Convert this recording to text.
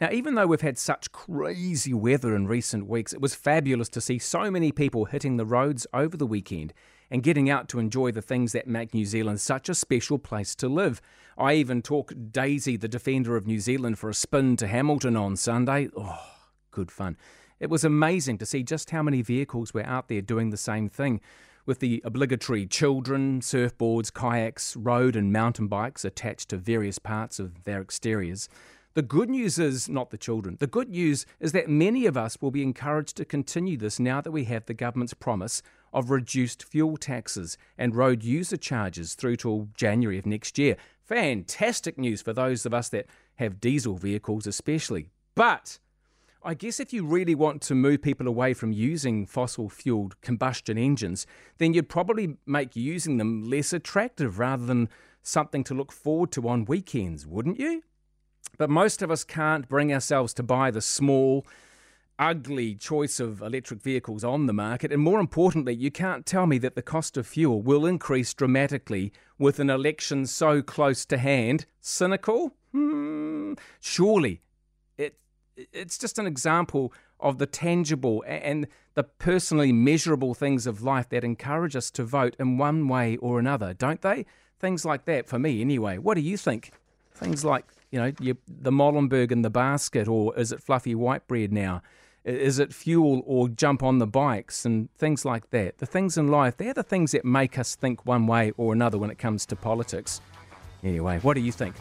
Now, even though we've had such crazy weather in recent weeks, it was fabulous to see so many people hitting the roads over the weekend and getting out to enjoy the things that make New Zealand such a special place to live. I even took Daisy, the defender of New Zealand, for a spin to Hamilton on Sunday. Oh, good fun. It was amazing to see just how many vehicles were out there doing the same thing with the obligatory children, surfboards, kayaks, road and mountain bikes attached to various parts of their exteriors. The good news is not the children. The good news is that many of us will be encouraged to continue this now that we have the government's promise of reduced fuel taxes and road user charges through till January of next year. Fantastic news for those of us that have diesel vehicles, especially. But I guess if you really want to move people away from using fossil fueled combustion engines, then you'd probably make using them less attractive rather than something to look forward to on weekends, wouldn't you? But most of us can't bring ourselves to buy the small, ugly choice of electric vehicles on the market. And more importantly, you can't tell me that the cost of fuel will increase dramatically with an election so close to hand. Cynical? Hmm. Surely it's just an example of the tangible and the personally measurable things of life that encourage us to vote in one way or another, don't they? Things like that, for me anyway. What do you think? Things like, you know, the Molenberg in the basket, or is it fluffy white bread now? Is it fuel or jump on the bikes and things like that? The things in life, they're the things that make us think one way or another when it comes to politics. Anyway, what do you think?